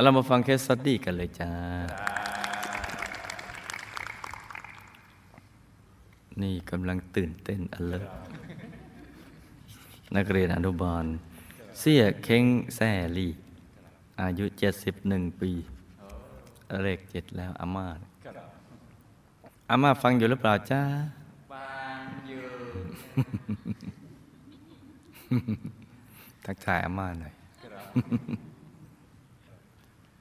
เอาเรามาฟังเคสสตดี้กันเลยจ้า นี่กำลังตื่นเต้นอเลินักเรียนอนุบาล เสี่ยเค้งแซ่ลี่อายุ 71 ปี เลขเจ็ดแล้วอาม่าอาม่าฟังอยู่หรือเปล่าจ้าฟังอยู่ ทักทายอาม่าหน่อย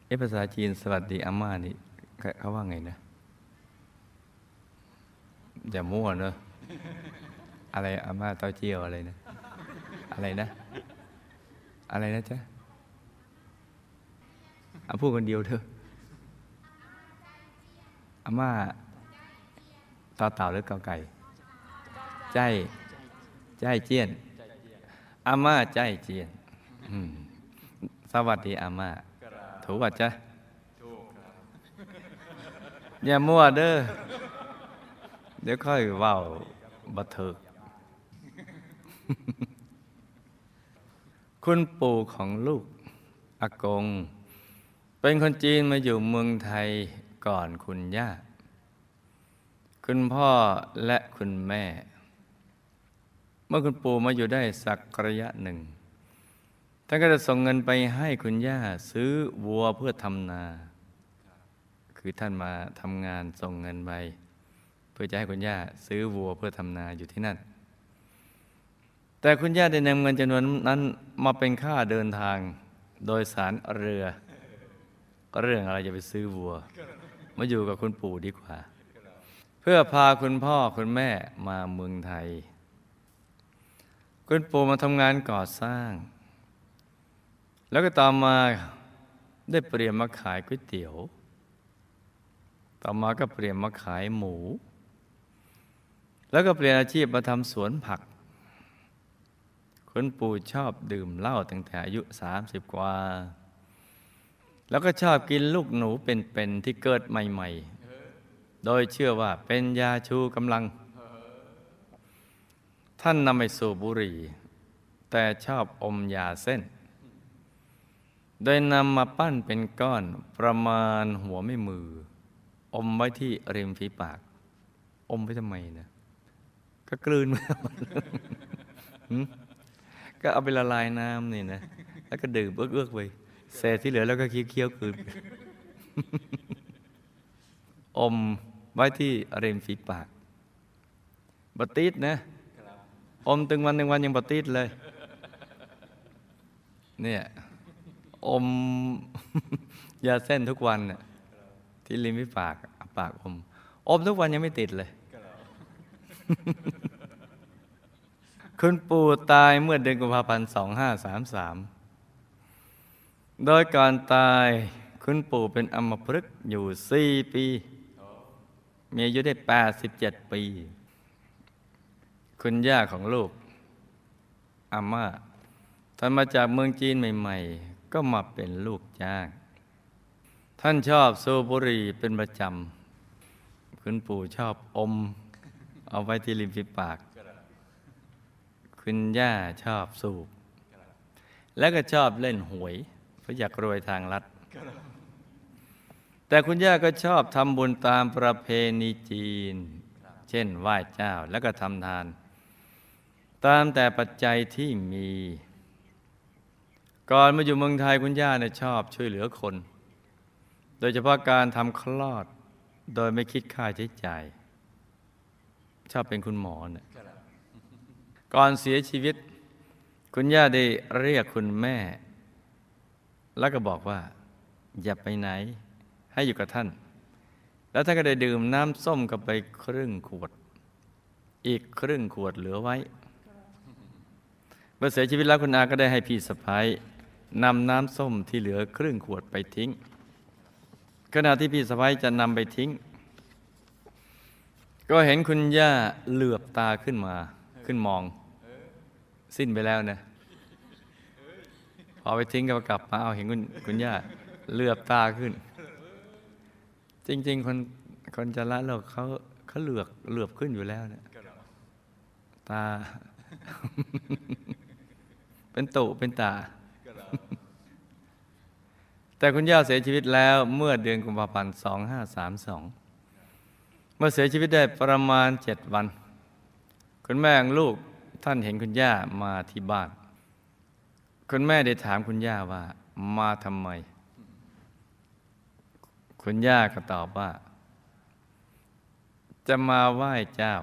เอภาษาจีนสวัสดีอาม่านี่เขาว่าไงนะอย่ามั่วเนอะอะไรอาม่าเต้าเจี้ยวอะไรนะ อะไรนะ อะไรนะจ๊ะอาพูดคนเดียวเถอะอาม่าต่อเต่าหรือเกาไก่ ใจใจเจียนอาม่าใจเจียนสวัสดีอาม่า ถูกป่ะจ๊ะอย่ามั่วเด้อ เดี๋ยวค่อยเว้าบัเทิกคุณปู่ของลูกอากง เป็นคนจีนมาอยู่เมืองไทยก่อนคุณย่า คุณพ่อและคุณแม่ เมื่อคุณปู่มาอยู่ได้สักระยะหนึ่ง ท่านก็จะส่งเงินไปให้คุณย่าซื้อวัวเพื่อทำนา คือท่านมาทำงานส่งเงินไปเพื่อจะให้คุณย่าซื้อวัวเพื่อทำนาอยู่ที่นั่น แต่คุณย่าได้นำเงินจำนวนนั้นมาเป็นค่าเดินทางโดยสารเรือ ก็เรื่องอะไรจะไปซื้อวัว มาอยู่กับคุณปู่ดีกว่า เพื่อพาคุณพ่อคุณแม่มาเมืองไทย คุณปู่มาทำงานก่อสร้าง แล้วก็ต่อมาได้เปลี่ยนมาขายก๋วยเตี๋ยว ต่อมาก็เปลี่ยนมาขายหมู แล้วก็เปลี่ยนอาชีพมาทำสวนผัก คุณปู่ชอบดื่มเหล้าตั้งแต่อายุ 30 กว่า แล้วก็ชอบกินลูกหนูเป็นๆที่เกิดใหม่ ๆ โดยเชื่อว่าเป็นยาชูกำลัง ท่านนำไปสูบบุหรี่ แต่ชอบอมยาเส้น โดยนำมาปั้นเป็นก้อนประมาณหัวไม่มือ อมไว้ที่ริมฝีปาก อมไว้ทำไมนะก็กลืนไปหึก็เอาไปละลายน้ำนี่นะ แล้วก็ดื่มเอื้อกๆไปเศษที่เหลือแล้วก็เคี้ยวๆกลืนอมไว้ที่ริมฝีปากบติดนะ อมตึงวันตึงวันยังบติดเลย เนี่ย อมยาเส้นทุกวันน่ะที่ริมฝีปากอะปากอม อมทุกวันยังไม่ติดเลย คุณปู่ตายเมื่อเดือนกุมภาพันธ์2533โดยก่อนตายคุณปู่เป็นอัมพฤกษ์อยู่4ปี มีอายุได้87ปี คุณย่าของลูกอาม่าท่านมาจากเมืองจีนใหม่ ๆ ก็มาเป็นลูกจ้าง ท่านชอบสูบบุหรี่เป็นประจำคุณปู่ชอบอม เอาไว้ที่ริมฝีปาก คุณย่าชอบสูบ แล้วก็ชอบเล่นหวย เพราะอยากรวยทางลัด แต่คุณย่าก็ชอบทำบุญตามประเพณีจีน เช่นไหว้เจ้าแล้วก็ทำทาน ตามแต่ปัจจัยที่มี ก่อนมาอยู่เมืองไทยคุณย่าเนี่ยชอบช่วยเหลือคน โดยเฉพาะการทำคลอด โดยไม่คิดค่าใช้จ่ายชอบเป็นคุณหมอเนี่ยก่อนเสียชีวิต คุณย่าได้เรียกคุณแม่ แล้วก็บอกว่า อย่าไปไหน ให้อยู่กับท่าน แล้วท่านก็ได้ดื่มน้ำส้มกับไปครึ่งขวด อีกครึ่งขวดเหลือไว้เมื่อเสียชีวิตแล้วคุณอาก็ได้ให้พี่สะพ้าย นำน้ำส้มที่เหลือครึ่งขวดไปทิ้ง ขณะที่พี่สะพ้ายจะนำไปทิ้ง ก็เห็นคุณย่าเหลือบตาขึ้นมาขึ้นมอง สิ้นไปแล้วนะพอไปทิ้งก็กลับมาเอาเห็นคุณคุณย่าเหลือบตาขึ้น จริง ๆ คนคนจะละโลกเขาเขาเหลือกเหลือบขึ้นอยู่แล้วเนี่ยตา เป็นตุเป็นตา แต่คุณย่าเสียชีวิตแล้วเมื่อเดือนกุมภาพันธ์ 2532 เมื่อเสียชีวิตได้ประมาณเจ็ดวัน คุณแม่ลูกท่านเห็นคุณย่ามาที่บ้าน คุณแม่ได้ถามคุณย่าว่ามาทำไม คุณย่าก็ตอบว่า จะมาไหว้เจ้า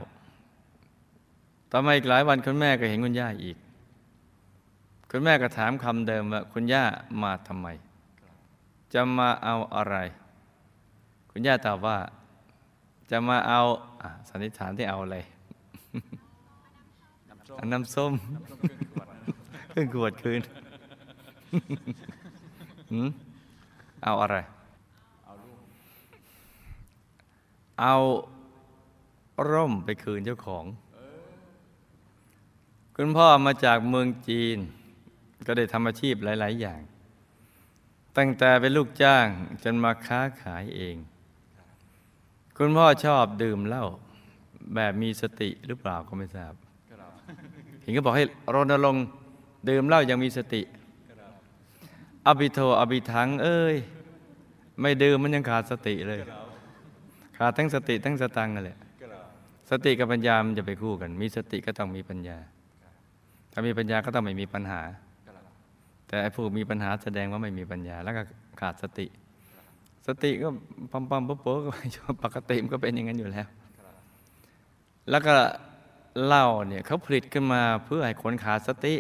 ต่อมาอีกหลายวันคุณแม่ก็เห็นคุณย่าอีก คุณแม่ก็ถามคำเดิมว่าคุณย่ามาทำไม จะมาเอาอะไร คุณย่าตอบว่า จะมาเอาอะสันนิษฐานที่เอาอะไรน้ำส้มเอาน้ำส้มน้ำส้มครึ่งขวดเพิ่งขวดคืนหืมเอาอะไรเอาลูกเอาร่มไปคืนเจ้าของ คุณพ่อมาจากเมืองจีน ก็ได้ทำอาชีพหลาย ๆ อย่าง ตั้งแต่เป็นลูกจ้างจนมาค้าขายเอง คุณพ่อชอบดื่มเหล้าแบบมีสติหรือเปล่าก็ไม่ทราบครับเห็นก็บอกให้รณรงค์ดื่มเหล้าย่างมีสติครับอภิโทอภิทัง เอ้ย ไม่ดื่มมันยังขาดสติเลย ขาดทั้งสติทั้งสตังค์นั่นแหละสติกับปัญญามันจะไปคู่กัน มีสติก็ต้องมีปัญญา ถ้ามีปัญญาก็ต้องไม่มีปัญหา แต่ไอ้ผู้มีปัญหาแสดงว่าไม่มีปัญญา แล้วก็ขาดสติ สติก็ปั๊มปั๊มโป๊ะโป๊ะก็ไม่ชอบปกติมันก็เป็นอย่างนั้นอยู่แล้ว แล้วก็เหล้าเนี่ยเขาผลิตขึ้นมาเพื่อให้คนขาดสติ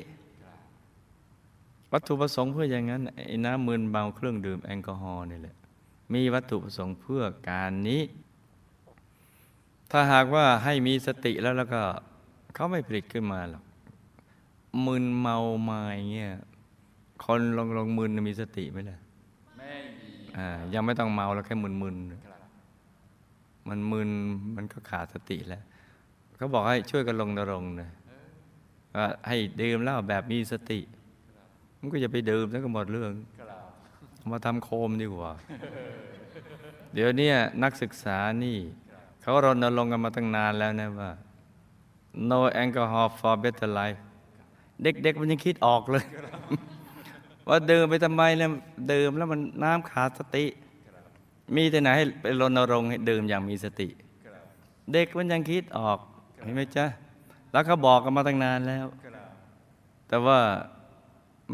วัตถุประสงค์เพื่ออย่างนั้นไอ้น้ำมึนเบาเครื่องดื่มแอลกอฮอล์นี่แหละมีวัตถุประสงค์เพื่อการนี้ ถ้าหากว่าให้มีสติแล้วแล้วก็เขาไม่ผลิตขึ้นมาหรอกมึนเมามาอย่างเงี้ย คนลงลงมึนมีสติไหมล่ะไม่มีอ่ายังไม่ต้องเมาแล้วแค่มึนมึนๆครับมันมึนมันก็ขาดสติแล้วเขาบอกให้ช่วยกันลงนรงค์นะว่าให้ดื่มเหล้าแบบมีสติ มันก็จะไปดื่มแล้วก็หมดเรื่องครับเอามาทำโคมดีกว่า เดี๋ยวเนี้นักศึกษานี่เขารณรงค์กันมาตั้งนานแล้วนะว่า no alcohol for better life เด็กๆมันยังคิดออกเลย ว่าดื่มไปทำไมเนี่ยดื่มแล้วมันน้ำขาดสติ มีแต่ไหนให้ไปรณรงค์ให้ดื่มอย่างมีสติ เด็กมันยังคิดออกเห็นไหมจ๊ะแล้วเขาบอกกันมาตั้งนานแล้ว แต่ว่า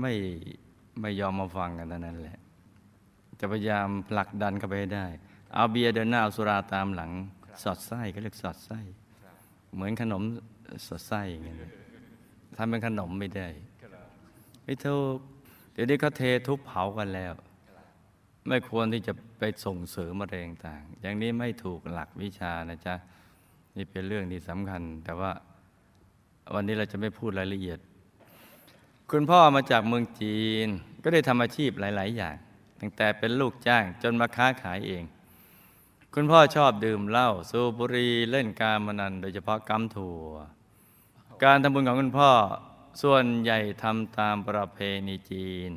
ไม่ไม่ยอมมาฟังกันเท่านั้นแหละ จะพยายามผลักดันเข้าไปให้ได้ เอาเบียร์เดินหน้าเอาสุราตามหลัง สอดไส้ก็เรียกสอดไส้ เหมือนขนมสอดไส้อย่างเงี้ยทำเป็นขนมไม่ได้ไม่ถูก เดี๋ยวนี้เขาเททุบเผากันแล้ว ไม่ควรที่จะไปส่งเสริมมะเร็งต่างอย่างนี้ไม่ถูกหลักวิชานะจ๊ะ นี่เป็นเรื่องที่สำคัญ แต่ว่าวันนี้เราจะไม่พูดรายละเอียด คุณพ่อมาจากเมืองจีน ก็ได้ทำอาชีพหลาย ๆ อย่างตั้งแต่เป็นลูกจ้างจนมาค้าขายเอง คุณพ่อชอบดื่มเหล้าสูบบุหรี่เล่นการมนันโดยเฉพาะกัมถั่วการทำบุญของคุณพ่อ ส่วนใหญ่ทำตามประเพณีจีน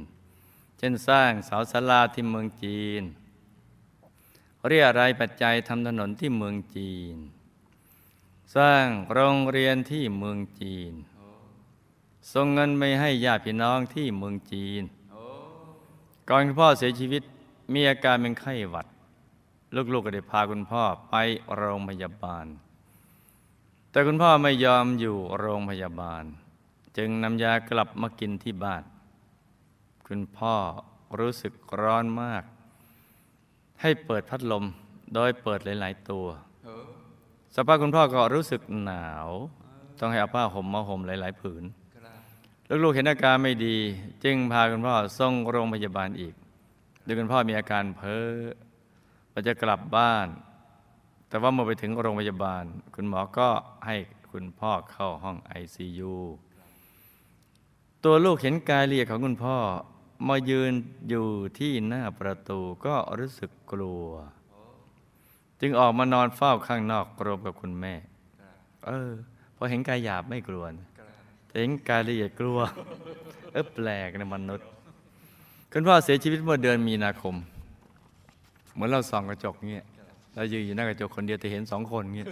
เช่นสร้างเสาศาลาที่เมืองจีน เรียรายปัจจัยทำถนนที่เมืองจีน สร้างโรงเรียนที่เมืองจีนส่งเงินไปให้ญาติพี่น้องที่เมืองจีน ก่อนคุณพ่อเสียชีวิตมีอาการเป็นไข้หวัด ลูกๆก็ได้พาคุณพ่อไปโรงพยาบาล แต่คุณพ่อไม่ยอมอยู่โรงพยาบาล จึงนำยากลับมากินที่บ้าน คุณพ่อรู้สึกร้อนมาก ให้เปิดพัดลมโดยเปิดหลาย ๆ ตัวสภาพคุณพ่อก็รู้สึกหนาว ต้องให้อาผ้าห่มมาห่มหลาย ๆ ผืนลูกๆเห็นอาการไม่ดี จึงพาคุณพ่อส่งโรงพยาบาลอีกโดยคุณพ่อมีอาการเพ้อว่าจะกลับบ้าน แต่ว่าเมื่อไปถึงโรงพยาบาล คุณหมอก็ให้คุณพ่อเข้าห้อง ICU ตัวลูกเห็นกายละเอียดของคุณพ่อ มายืนอยู่ที่หน้าประตูก็รู้สึกกลัว จึงออกมานอนเฝ้าข้างนอกรวมกับคุณแม่ เออพอเห็นกายหยาบไม่กลัวแต่เห็นกายละเอียดกลัว เออแปลกนะมนุษย์ คุณพ่อเสียชีวิตเมื่อเดือนมีนาคม เหมือนเราส่องกระจกเงี้ยเรายืนอยู่หน้ากระจกคนเดียวแต่เห็นสองคนเงี้ย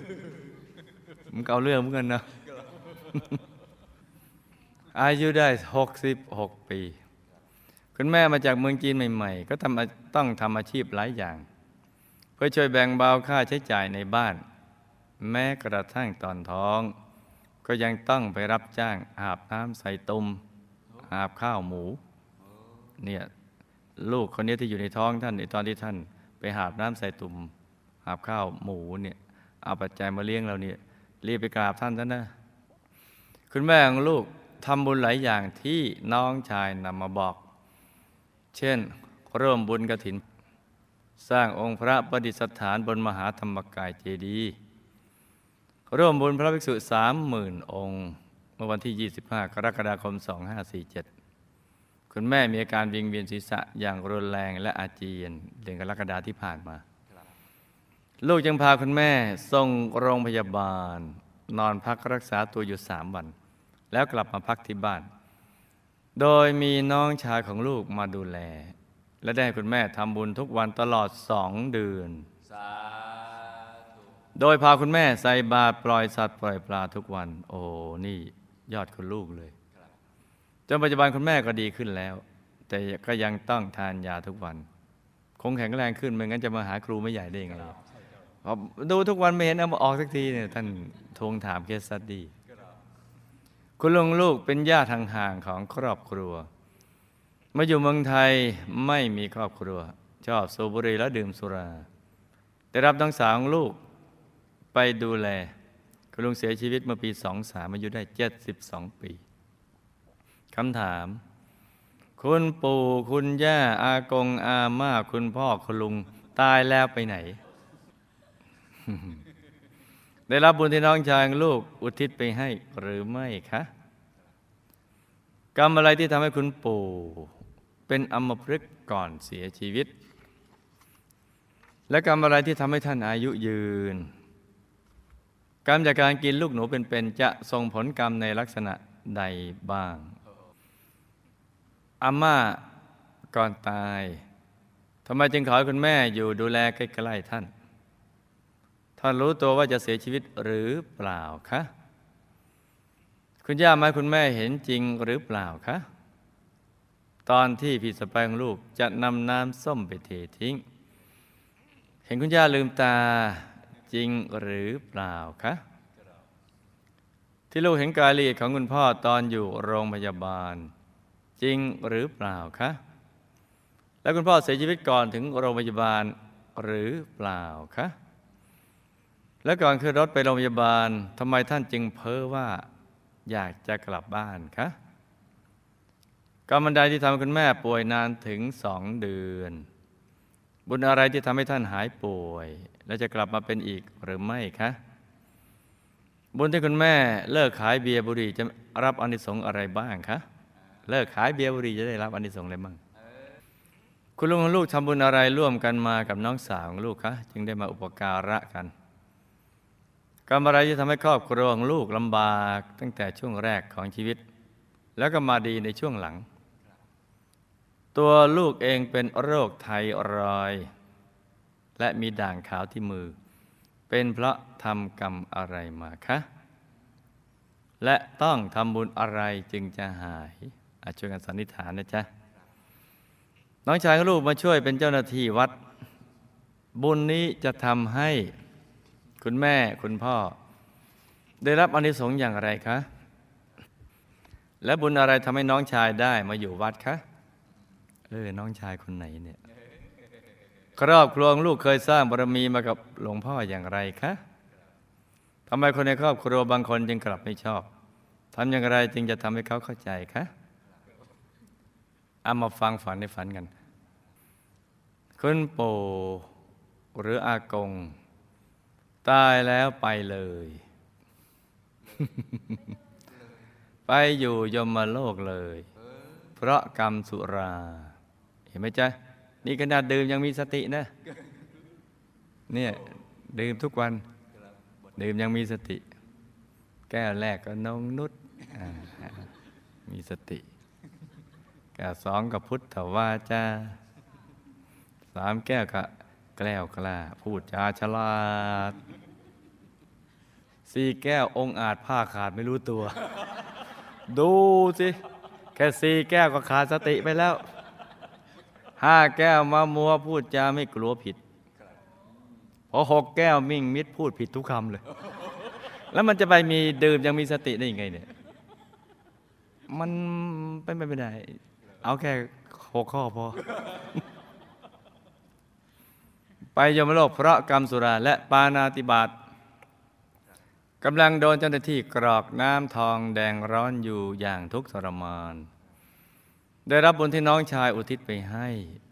มันเอาเรื่องเหมือนกันนะ อายุได้หกสิบหกปี คุณแม่มาจากเมืองจีนใหม่ ๆ ก็ทำต้องทำอาชีพหลายอย่าง เพื่อช่วยแบ่งเบาค่าใช้จ่ายในบ้าน แม้กระทั่งตอนท้อง ก็ยังต้องไปรับจ้างอาบน้ำใส่ตุมอาบข้าวหมูเนี่ยลูกคนนี้ที่อยู่ในท้องท่านในตอนที่ท่าน ไปหาบน้ำใส่ตุ่มหาบข้าวหมูเนี่ยเอาปัจจัยมาเลี้ยงเราเนี่ยรีบไปกราบท่านซะนะ คุณแม่ของลูก ทำบุญหลายอย่างที่น้องชายนำมาบอก เช่นร่วมบุญกระถิน สร้างองค์พระประดิษฐานบนมหาธรรมกายเจดีย์ร่วมบุญพระภิกษุสามหมื่นองค์ เมื่อวันที่ 25 กรกฎาคม 2547 คุณแม่มีอาการวิงเวียนศีรษะอย่างรุนแรงและอาเจียนเดือนกรกฎาที่ผ่านมา ลูกจึงพาคุณแม่ส่งโรงพยาบาล นอนพักรักษาตัวอยู่สามวัน แล้วกลับมาพักที่บ้าน โดยมีน้องชายของลูกมาดูแล และได้ให้คุณแม่ทำบุญทุกวันตลอดสองเดือน โดยพาคุณแม่ใส่บาตรปล่อยสัตว์ปล่อยปลาทุกวัน โอ้นี่ยอดคุณลูกเลยจนปัจจุบันคุณแม่ก็ดีขึ้นแล้ว แต่ก็ยังต้องทานยาทุกวัน คงแข็งแรงขึ้นไม่งั้นจะมาหาครูไม่ใหญ่ได้ยังไงดูทุกวันไม่เห็นเอามาออกสักทีเนี่ยท่านทวงถามเคสสตดี คุณลุงลูกเป็นญาติห่างๆของครอบครัว มาอยู่เมืองไทยไม่มีครอบครัว ชอบสูบบุหรี่และดื่มสุรา ได้รับน้องสาวของลูกไปดูแล คุณลุงเสียชีวิตเมื่อปี 23 อายุได้ 72 ปีคำถาม คุณปู่คุณย่าอากงอาม่าคุณพ่อคุณลุงตายแล้วไปไหน ได้รับบุญที่น้องชายลูกอุทิศไปให้หรือไม่คะกรรมอะไรที่ทำให้คุณปู่เป็นอมพฤกษ์ก่อนเสียชีวิต และกรรมอะไรที่ทำให้ท่านอายุยืน กรรมจากการกินลูกหนูเป็นๆจะส่งผลกรรมในลักษณะใดบ้างอาม่าก่อนตายทำไมจึงขอให้คุณแม่อยู่ดูแลใกล้ๆท่าน ท่านรู้ตัวว่าจะเสียชีวิตหรือเปล่าคะคุณย่าไมาคุณแม่เห็นจริงหรือเปล่าคะตอนที่พี่สะใภ้ของลูกจะนำน้ำส้มไปเททิ้ง เห็นคุณย่าลืมตาจริงหรือเปล่าคะที่ลูกเห็นกายละเอียดของคุณพ่อตอนอยู่โรงพยาบาล จริงหรือเปล่าคะแล้วคุณพ่อเสียชีวิตก่อนถึงโรงพยาบาลหรือเปล่าคะ และก่อนขึ้นรถไปโรงพยาบาลทำไมท่านจึงเพ้อว่าอยากจะกลับบ้านคะกรรมบันไดที่ทำให้คุณแม่ป่วยนานถึงสองเดือน บุญอะไรที่ทำให้ท่านหายป่วย และจะกลับมาเป็นอีกหรือไม่คะ บุญที่คุณแม่เลิกขายเบียร์บุหรี่จะรับอานิสงส์อะไรบ้างคะเลิกขายเบียร์บุหรี่จะได้รับอานิสงส์อะไรบ้างคุณลุงของลูกทำบุญอะไรร่วมกันมากับน้องสาวของลูกคะจึงได้มาอุปการะกัน กรรมอะไรที่ทำให้ครอบครัวของลูกลำบากตั้งแต่ช่วงแรกของชีวิต แล้วก็มาดีในช่วงหลัง ตัวลูกเองเป็นโรคไทรอยและมีด่างขาวที่มือ เป็นเพราะทำกรรมอะไรมาคะและต้องทำบุญอะไรจึงจะหายอาช่วยกันสันนิษฐานนะจ๊ะน้องชายของลูกมาช่วยเป็นเจ้าหน้าที่วัด บุญนี้จะทำให้ คุณแม่คุณพ่อ ได้รับอนิสงส์อย่างไรคะ และบุญอะไรทำให้น้องชายได้มาอยู่วัดคะเออน้องชายคนไหนเนี่ยครอบครัวลูกเคยสร้างบารมีมากับหลวงพ่ออย่างไรคะทำไมคนในครอบครัวบางคนจึงกลับไม่ชอบทำอย่างไรจึงจะทำให้เขาเข้าใจคะเอามาฟังฝันในฝันกัน คุณปู่หรืออากง ตายแล้วไปเลย ไปอยู่ยมโลกเลย เพราะกรรมสุรา เห็นไหมจ๊ะ นี่ขนาดดื่มยังมีสตินะ เนี่ยดื่มทุกวัน ดื่มยังมีสติ แก้วแรกก็นงนุษอ่ามีสติแก้วสองก็พุทธวาจาสามแก้วก็ แกล้วกล้า พูดจาฉลาด สี่แก้วองอาจผ้าขาดไม่รู้ตัว ดูสิ แค่สี่แก้วก็ขาดสติไปแล้ว ห้าแก้วมามัวพูดจาไม่กลัวผิด พอหกแก้วมิ่งมิดพูดผิดทุกคำเลย แล้วมันจะไปมีดื่มยังมีสติได้ยังไงเนี่ย มันเป็นไปไม่ได้ เอาแค่หกข้อพอ ไปยมโลกเพราะกรรมสุราและปานาติบาตกำลังโดนเจ้าหน้าที่กรอกน้ำทองแดงร้อนอยู่อย่างทุกข์ทรมาน ได้รับบุญที่น้องชายอุทิศไปให้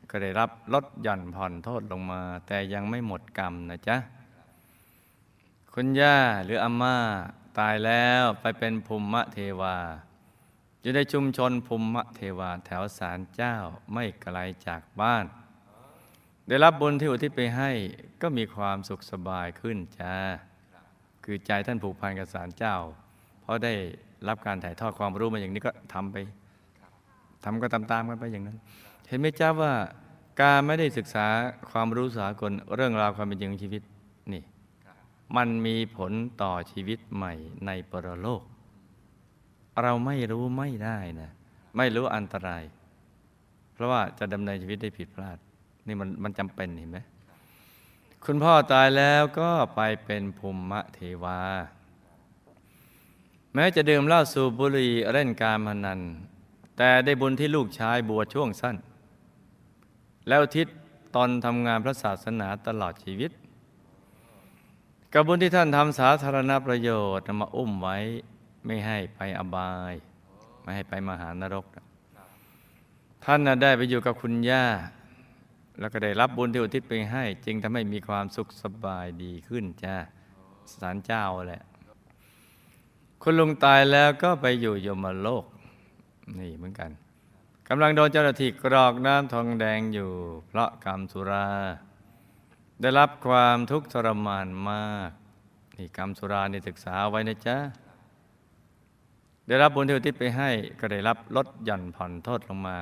ก็ได้รับลดหย่อนผ่อนโทษลงมา แต่ยังไม่หมดกรรมนะจ๊ะ คุณย่าหรืออาม่าตายแล้วไปเป็นภูมิเทวา อยู่ในชุมชนภูมิเทวาแถวศาลเจ้าไม่ไกลจากบ้าน ได้รับบุญที่อุทิศไปให้ก็มีความสุขสบายขึ้นจ้าคือใจท่านผูกพันกับศาลเจ้า เพราะได้รับการถ่ายทอดความรู้มาอย่างนี้ก็ทำไปทำก็ตามๆกันไปอย่างนั้น เห็นไหมจ้าว่าการไม่ได้ศึกษาความรู้สากลเรื่องราวความเป็นจริงของชีวิตนี่มันมีผลต่อชีวิตใหม่ในปรโลก เราไม่รู้ไม่ได้นะ ไม่รู้อันตราย เพราะว่าจะดำเนินชีวิตได้ผิดพลาด นี่มันมันจำเป็นเห็นไหมคุณพ่อตายแล้วก็ไปเป็นภูมิเทวา แม้จะดื่มเหล้าสูบบุหรี่เล่นการพนัน แต่ได้บุญที่ลูกชายบวชช่วงสั้น แล้วทิศตอนทำงานพระศาสนาตลอดชีวิตกับบุญที่ท่านทำสาธารณประโยชน์มาอุ้มไว้ไม่ให้ไปอบาย ไม่ให้ไปมหานรก ท่านได้ไปอยู่กับคุณย่า แล้วก็ได้รับบุญที่อุทิศไปให้ จึงทำให้มีความสุขสบายดีขึ้นจ้าสารเจ้าแหละคุณลุงตายแล้วก็ไปอยู่ยมโลก นี่เหมือนกันกำลังโดนเจ้าหน้าที่กรอกน้ำทองแดงอยู่ เพราะกรรมสุรา ได้รับความทุกข์ทรมานมาก นี่กรรมสุรานี่ศึกษาไว้นะจ๊ะได้รับบุญที่อุทิศไปให้ก็ได้รับลดหย่อนผ่อนโทษลงมา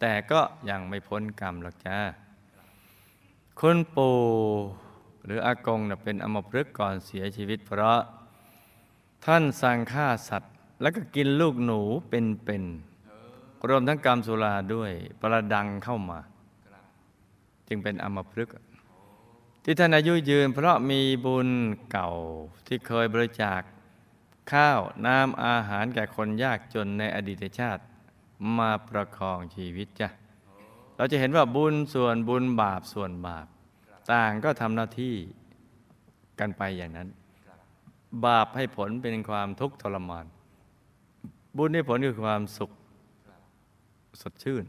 แต่ก็ยังไม่พ้นกรรมหรอกจ้า คุณปู่หรืออากงนะเป็นอมพฤกษ์ก่อนเสียชีวิต เพราะ ท่านสั่งฆ่าสัตว์ แล้วก็กินลูกหนูเป็นๆรวมทั้งกรรมสุราด้วยประดังเข้ามา จึงเป็นอมพฤกษ์ที่ท่านอายุยืน เพราะมีบุญเก่าที่เคยบริจาคข้าวน้ำอาหารแก่คนยากจนในอดีตชาติมาประคองชีวิตจ้ะ เราจะเห็นว่าบุญส่วนบุญบาปส่วนบาป ต่างก็ทำหน้าที่กันไปอย่างนั้น บาปให้ผลเป็นความทุกข์ทรมาน บุญให้ผลคือความสุขสดชื่น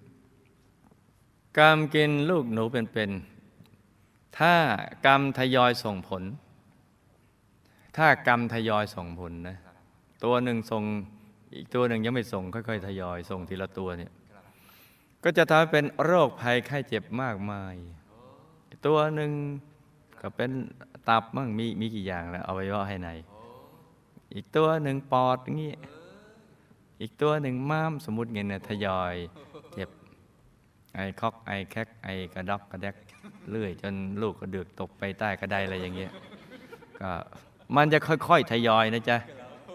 กรรมกินลูกหนูเป็นๆถ้ากรรมทยอยส่งผล ถ้ากรรมทยอยส่งผลนะตัวหนึ่งส่งอีกตัวหนึ่งยังไม่ส่งค่อยๆ ทยอยส่งทีละตัวเนี่ย ก็จะทำให้เป็นโรคภัยไข้เจ็บมากมาย ตัวหนึ่งก็เป็นตับมั่งมีมีกี่อย่างแล้วเอาไว้ว่าให้ใน อีกตัวหนึ่งปอดอย่างงี้ อีกตัวหนึ่งม้ามสมมติเงี้ยเนี่ยทยอย เจ็บ ไอคอกไอแคกไอกระดอกกระแดกเลื่อย จนลูกก็เดือกตกไปใต้กระไดอะไรอย่างเงี้ยก็มันจะค่อยๆทยอยนะจ๊ะ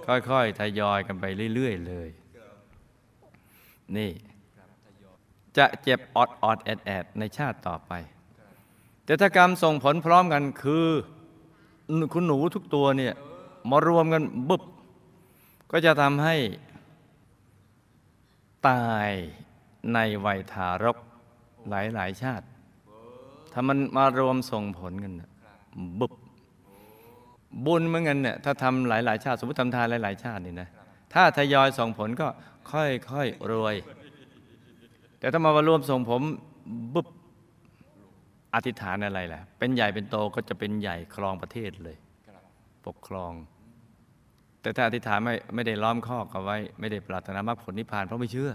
ค่อยๆทยอยกันไปเรื่อย ๆ เลย นี่ จะเจ็บออดออดแอดแอดในชาติต่อไป แต่ถ้ากรรมส่งผลพร้อมกันคือคุณหนูทุกตัวเนี่ยมารวมกันบึบก็จะทำให้ตายในวัยทารกหลายหลายชาติ ถ้ามันมารวมส่งผลกันบึบบุญเหมือนกันเนี่ยถ้าทำหลายหลายชาติ สมมติทำทานหลายหลายชาตินี่นะถ้าทยอยส่งผลก็ค่อยๆรวย แต่ถ้ามามารวมส่งผมบึบอธิษฐานอะไรล่ะ เป็นใหญ่เป็นโตก็จะเป็นใหญ่ครองประเทศเลย ปกครอง แต่ถ้าอธิษฐานไม่ไม่ได้ล้อมข้อกเอาไว้ ไม่ได้ปรารถนามรรคผลนิพพานเพราะไม่เชื่อ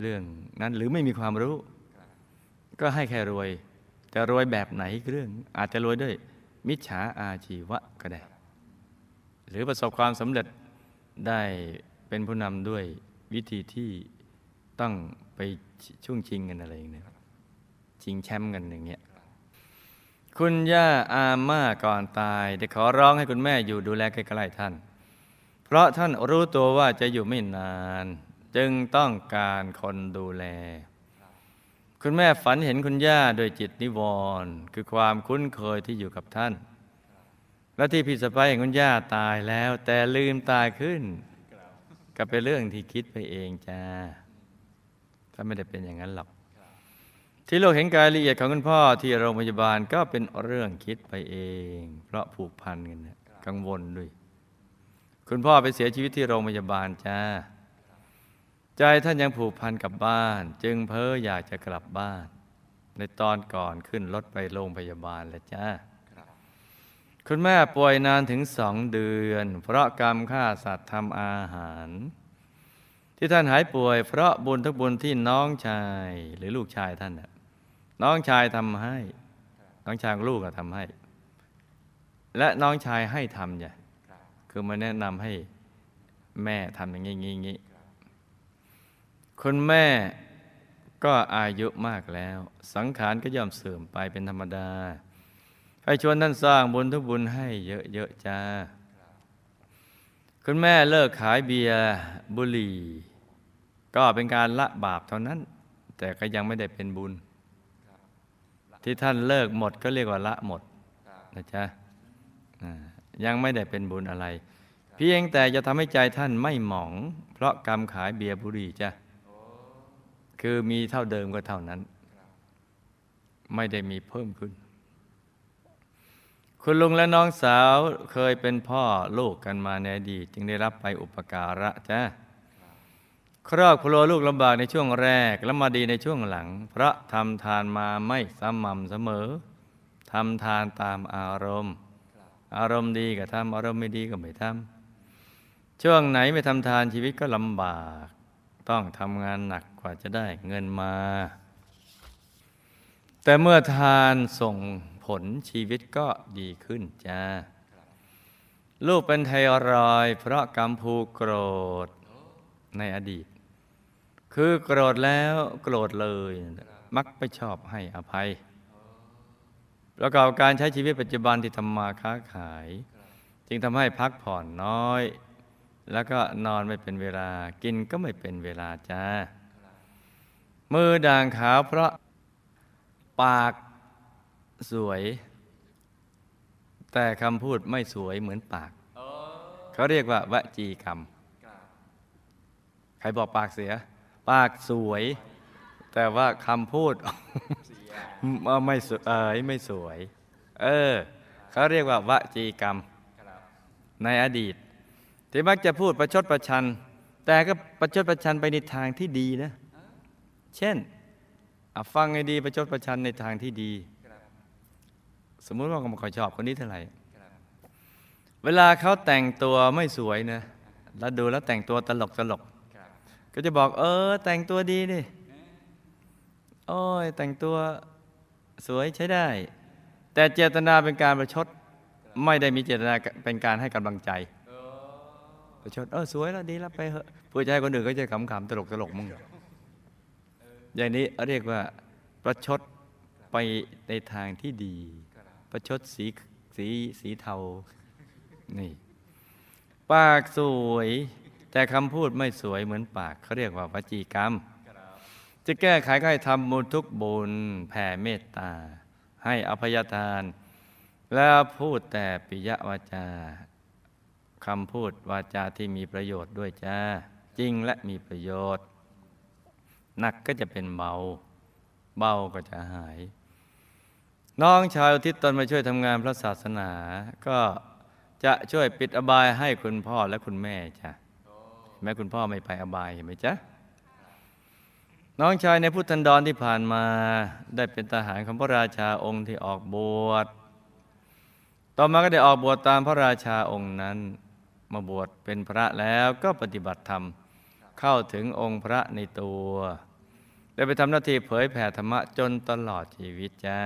เรื่องนั้นหรือไม่มีความรู้ ก็ให้แค่รวย แต่รวยแบบไหนเรื่อง อาจจะรวยด้วยมิจฉาอาชีวะก็ได้ หรือประสบความสำเร็จได้เป็นผู้นำด้วยวิธีที่ต้องไปช่วงชิงกันอะไรอย่างเนี้ยชิงแชมป์กันอย่างเงี้ยคุณย่าอาม่าก่อนตาย ได้ขอร้องให้คุณแม่อยู่ดูแลใกล้ๆท่าน เพราะท่านรู้ตัวว่าจะอยู่ไม่นาน จึงต้องการคนดูแล คุณแม่ฝันเห็นคุณย่าโดยจิตนิวรณ์คือความคุ้นเคยที่อยู่กับท่าน และที่พี่สะพ้ายของคุณย่าตายแล้ว แต่ลืมตายขึ้น ก็เป็นเรื่องที่คิดไปเองจ้า ถ้าไม่ได้เป็นอย่างนั้นหรอก ที่โลกเห็นกายละเอียดของคุณพ่อที่โรงพยาบาลก็เป็นเรื่องคิดไปเอง เพราะผูกพันกันนะกังวลด้วย คุณพ่อไปเสียชีวิตที่โรงพยาบาลจ้า ใจท่านยังผูกพันกับบ้าน จึงเพ้ออยากจะกลับบ้าน ในตอนก่อนขึ้นรถไปโรงพยาบาลแล้วจ้าคุณแม่ป่วยนานถึงสองเดือน เพราะกรรมฆ่าสัตว์ทำอาหาร ที่ท่านหายป่วย เพราะบุญทุกบุญที่น้องชายหรือลูกชายท่านน่ะน้องชายทำให้ น้องชายของลูกก็ทำให้ และน้องชายให้ทำจ้ะคือมาแนะนำให้แม่ทำอย่างนี้งี้งี้คุณแม่ก็อายุมากแล้ว สังขารก็ย่อมเสื่อมไปเป็นธรรมดาให้ชวนท่านสร้างบุญทุกบุญให้เยอะๆจ้า คุณแม่เลิกขายเบียร์บุหรี่ ก็เป็นการละบาปเท่านั้น แต่ก็ยังไม่ได้เป็นบุญ ที่ท่านเลิกหมดก็เรียกว่าละหมดนะจ๊ะยังไม่ได้เป็นบุญอะไร เพียงแต่จะทำให้ใจท่านไม่หมอง เพราะกรรมขายเบียร์บุหรี่จ้ะคือมีเท่าเดิมก็เท่านั้น ไม่ได้มีเพิ่มขึ้น คุณลุงและน้องสาวเคยเป็นพ่อลูกกันมาในอดีตจึงได้รับไปอุปการะจ้า ครอบครัวลูกลำบากในช่วงแรกและมาดีในช่วงหลัง เพราะทำทานมาไม่สม่ำเสมอทำทานตามอารมณ์ อารมณ์ดีก็ทำอารมณ์ไม่ดีก็ไม่ทำช่วงไหนไม่ทำทานชีวิตก็ลำบาก ต้องทำงานหนักกว่าจะได้เงินมา แต่เมื่อทานส่งผลชีวิตก็ดีขึ้นจ้าลูกเป็นไทรอยเพราะกรรมผูโกรธในอดีต คือโกรธแล้วโกรธเลย มักไม่ชอบให้อภัย ประกอบการใช้ชีวิตปัจจุบันที่ทำมาค้าขาย จึงทำให้พักผ่อนน้อย แล้วก็นอนไม่เป็นเวลากินก็ไม่เป็นเวลาจ้ามือด่างขาวเพราะปากสวย แต่คำพูดไม่สวยเหมือนปากเขาเรียกว่าวจีกรรม ใครบอกปากเสีย ปากสวย แต่ว่าคำพูดไม่สวยเอยไม่สวย เออเขาเรียกว่าวจีกรรมในอดีต ที่มักจะพูดประชดประชัน แต่ก็ประชดประชันไปในทางที่ดีนะ เช่นฟังให้ดีประชดประชันในทางที่ดี สมมุติว่าเขาไม่ค่อชอบคนนี้เท่าไหร่เวลาเขาแต่งตัวไม่สวยนะแล้วดูแล้วแต่งตัวตลกตลก ก็จะบอก เออ แต่งตัวดีดิโอ้ยแต่งตัวสวยใช้ได้ แต่เจตนาเป็นการประชด ไม่ได้มีเจตนาเป็นการให้กำลังใจประชดเออสวยแล้วดีแล้วไปเหอะเพื่อจะให้คนอื่นก็จะขำๆตลกตลกๆมึงอย่างนี้เรียกว่าประชดไปในทางที่ดี ประชดสีสีสีเทานี่ ปากสวย แต่คำพูดไม่สวยเหมือนปากเขาเรียกว่าวจีกรรม จะแก้ไขก็ให้ทำบุญทุกบุญแผ่เมตตา ให้อภัยทาน แล้วพูดแต่ปิยวาจาคำพูดวาจาที่มีประโยชน์ด้วยจ้าจริงและมีประโยชน์หนักก็จะเป็นเบา เบาก็จะหาย น้องชายอุทิศตนมาช่วยทำงานพระศาสนา ก็จะช่วยปิดอบายให้คุณพ่อและคุณแม่จ้ะ แม้คุณพ่อไม่ไปอบายเห็นไหมจ๊ะ น้องชายในพุทธันดรที่ผ่านมาได้เป็นทหารของพระราชาองค์ที่ออกบวช ต่อมาก็ได้ออกบวชตามพระราชาองค์นั้น มาบวชเป็นพระแล้วก็ปฏิบัติธรรมเข้าถึงองค์พระในตัว ได้ไปทำหน้าที่เผยแผ่ธรรมะจนตลอดชีวิตจ้า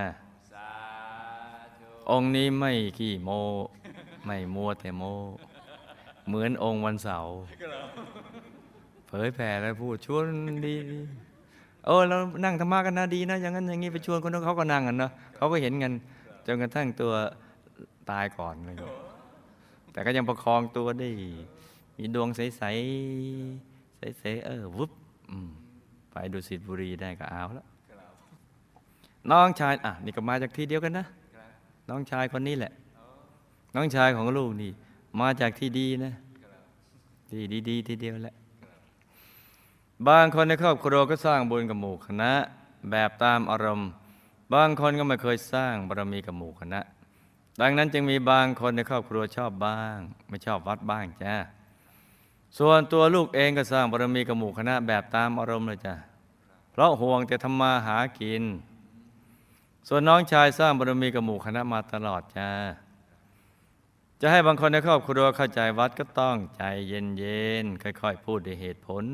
องค์นี้ไม่ขี้โม ไม่มัวแต่โม เหมือนองค์วันเสาร์เผยแผ่แล้วพูดชวนดีดีเออเรานั่งธรรมะกันนะดีนะอย่างนั้นอย่างนี้ไปชวนคนนั้นเขาก็นั่งกันเนาะเขาก็เห็นกันจนกระทั่งตัวตายก่อนเลยแต่ก็ยังประคองตัวได้ มีดวงใสๆใสๆเออวุบอืมไปดูสิทบุรีได้ก็เอาแล้วน้องชายอะนี่ก็มาจากที่เดียวกันนะน้องชายคนนี้แหละ น้องชายของลูกนี่ มาจากที่ดีนะดีดีดีทีเดียวแหละบางคนในครอบครัวก็สร้างบุญกับหมู่คณะ แบบตามอารมณ์ บางคนก็ไม่เคยสร้างบารมีกับหมู่คณะ ดังนั้นจึงมีบางคนในครอบครัวชอบบ้าง ไม่ชอบวัดบ้างจ้าส่วนตัวลูกเองก็สร้างบารมีกับหมู่คณะ แบบตามอารมณ์เลยจ้ะเพราะห่วงแต่ทำมาหากิน ส่วนน้องชายสร้างบารมีกับหมู่คณะมาตลอดจ้า จะให้บางคนในครอบครัวเข้าใจวัดก็ต้องใจเย็นๆค่อยๆ พูดด้วยเหตุผล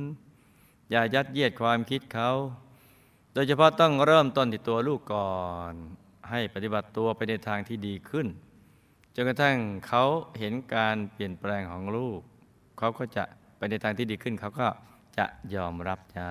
อย่ายัดเยียดความคิดเขา โดยเฉพาะต้องเริ่มต้นที่ตัวลูกก่อน ให้ปฏิบัติตัวไปในทางที่ดีขึ้นจนกระทั่งเขาเห็นการเปลี่ยนแปลงของลูก เขาก็จะไปในทางที่ดีขึ้น เขาก็จะยอมรับจ้า